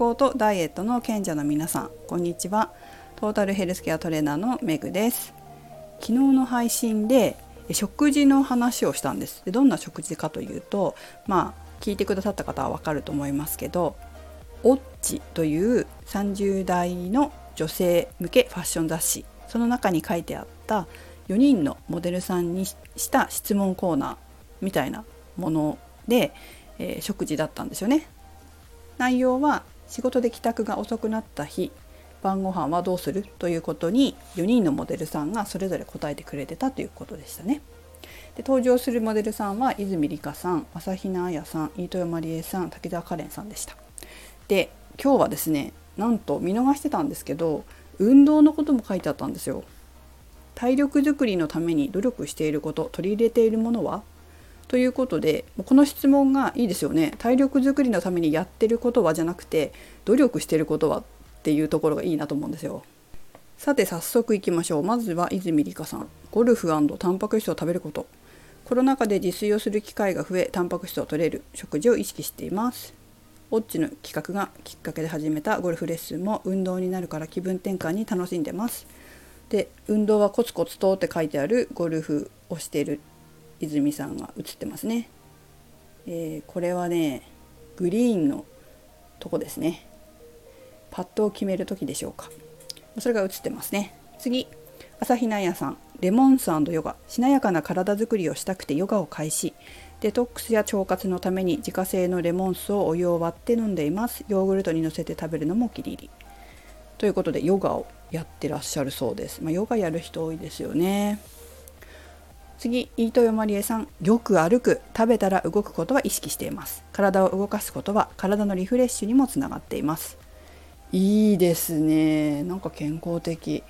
康とダイエットの賢者の皆さんこんにちはトータルヘルスケアトレーナーのメグです昨日の配信で食事の話をしたんですでどんな食事かというとまあ聞いてくださった方はわかると思いますけどオッチという30代の女性向けファッション雑誌その中に書いてあった4人のモデルさんにした質問コーナーみたいなもので、えー、食事だったんですよね。内容は仕事で帰宅が遅くなった日晩ご飯はどうする？ということに4人のモデルさんがそれぞれ答えてくれてたということでしたね。で登場するモデルさんは泉里香さん朝比奈彩さん飯豊まりえさん滝沢カレンさんでした。で今日はですねなんと見逃してたんですけど運動のことも書いてあったんですよ。体力づくりのために努力していること取り入れているものはということでこの質問がいいですよね。体力づくりのためにやってることはじゃなくて努力してることはっていうところがいいなと思うんですよ。さて早速いきましょう。まずは泉里香さん。ゴルフタンパク質を食べること。コロナ禍で自炊をする機会が増えタンパク質を取れる。食事を意識しています。オッチの企画がきっかけで始めたゴルフレッスンも運動になるから気分転換に楽しんでます。で運動はコツコツとって書いてあるゴルフをしている泉さんが映ってますね、えー、これはねグリーンのとこですね。パッドを決める時でしょうか。それが映ってますね。次。朝日奈也さん。レモンスヨガ。しなやかな体づくりをしたくてヨガを開始。デトックスや腸活のために自家製のレモン酢をお湯を割って飲んでいます。ヨーグルトにのせて食べるのもお気に入り。ということでヨガをやってらっしゃるそうです、まあ、ヨガやる人多いですよね。次飯豊まりえさんよく歩く食べたら動くことは意識しています。体を動かすことは体のリフレッシュにもつながっています。いいですね。なんか健康的。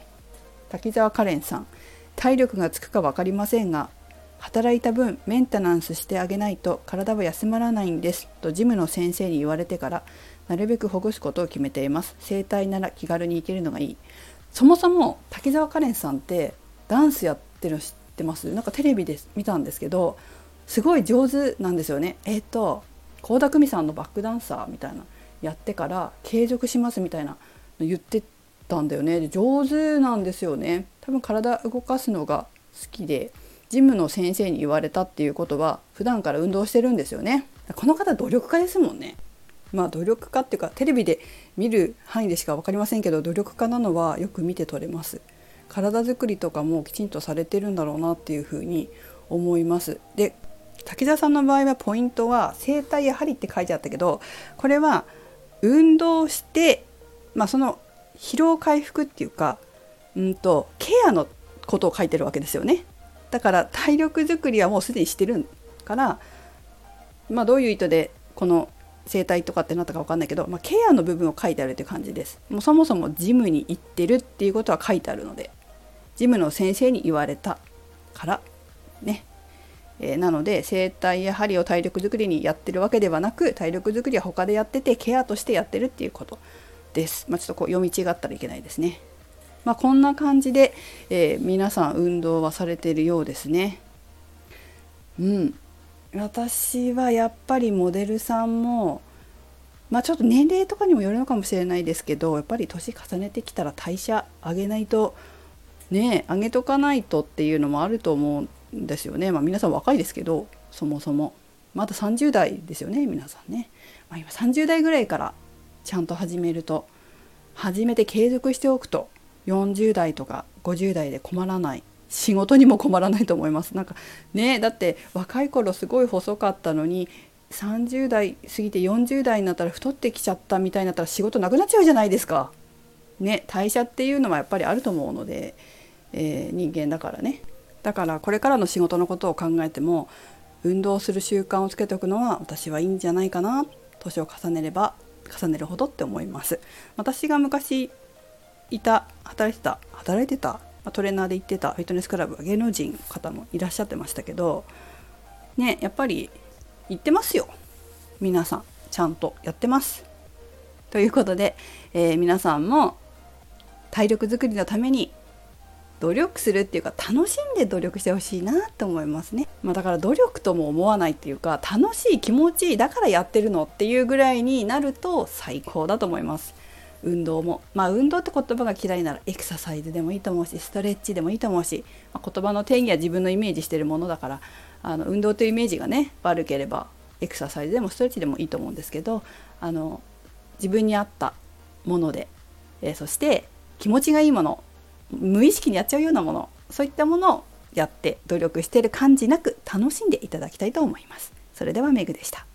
滝沢カレンさん体力がつくか分かりませんが働いた分メンテナンスしてあげないと体は休まらないんですとジムの先生に言われてからなるべくほぐすことを決めています。整体なら気軽に行けるのがいい。そもそも滝沢カレンさんってダンスやってるの知ってます。なんかテレビで見たんですけどすごい上手なんですよね。えっ、ー、と倖田來未さんのバックダンサーみたいなやってから継続しますみたいな言ってたんだよね。上手なんですよね。多分体動かすのが好きでジムの先生に言われたっていうことは普段から運動してるんですよね。この方努力家ですもんね。まあ努力家っていうかテレビで見る範囲でしか分かりませんけど努力家なのはよく見て取れます。体づくりとかもきちんとされてるんだろうなっていうふうに思います。で滝沢さんの場合はポイントは整体や針って書いてあったけどこれは運動して、まあ、その疲労回復っていうか、うんと、ケアのことを書いてるわけですよね。だから体力づくりはもうすでにしてるから、まあ、どういう意図でこの整体とかってなったか分かんないけど、まあ、ケアの部分を書いてあるって感じです。もうそもそもジムに行ってるっていうことは書いてあるので。ジムの先生に言われたからね、えー、なので整体や針を体力づくりにやってるわけではなく体力づくりは他でやっててケアとしてやってるっていうことです。まあ、ちょっとこう読み違ったらいけないですね。まあ、こんな感じで、えー、皆さん運動はされているようですね。うん、私はやっぱりモデルさんもまあちょっと年齢とかにもよるのかもしれないですけどやっぱり年重ねてきたら代謝上げないとね上げとかないとっていうのもあると思うんですよね。まあ、皆さん若いですけどそもそもまだ30代ですよね皆さんね。まあ、今30代ぐらいからちゃんと始めると始めて継続しておくと40代とか50代で困らない仕事にも困らないと思いますなんかねだって若い頃すごい細かったのに30代過ぎて40代になったら太ってきちゃったみたいになったら仕事なくなっちゃうじゃないですか。ね代謝っていうのはやっぱりあると思うのでえー、人間だからね。だからこれからの仕事のことを考えても運動する習慣をつけておくのは私はいいんじゃないかな年を重ねれば重ねるほどって思います。私が昔いた働いてた働いてたトレーナーで行ってたフィットネスクラブは芸能人の方もいらっしゃってましたけどねやっぱり行ってますよ。皆さんちゃんとやってます。ということで、えー、皆さんも体力づくりのために努力するっていうか楽しんで努力してほしいなって思いますね、まあ、だから努力とも思わないっていうか楽しい気持ちいいだからやってるのっていうぐらいになると最高だと思います。運動も。まあ運動って言葉が嫌いならエクササイズでもいいと思うしストレッチでもいいと思うし、まあ、言葉の定義は自分のイメージしてるものだからあの運動というイメージがね悪ければエクササイズでもストレッチでもいいと思うんですけどあの自分に合ったもので、えー、そして気持ちがいいもの。無意識にやっちゃうようなものそういったものをやって努力してる感じなく楽しんでいただきたいと思います。それではメグでした。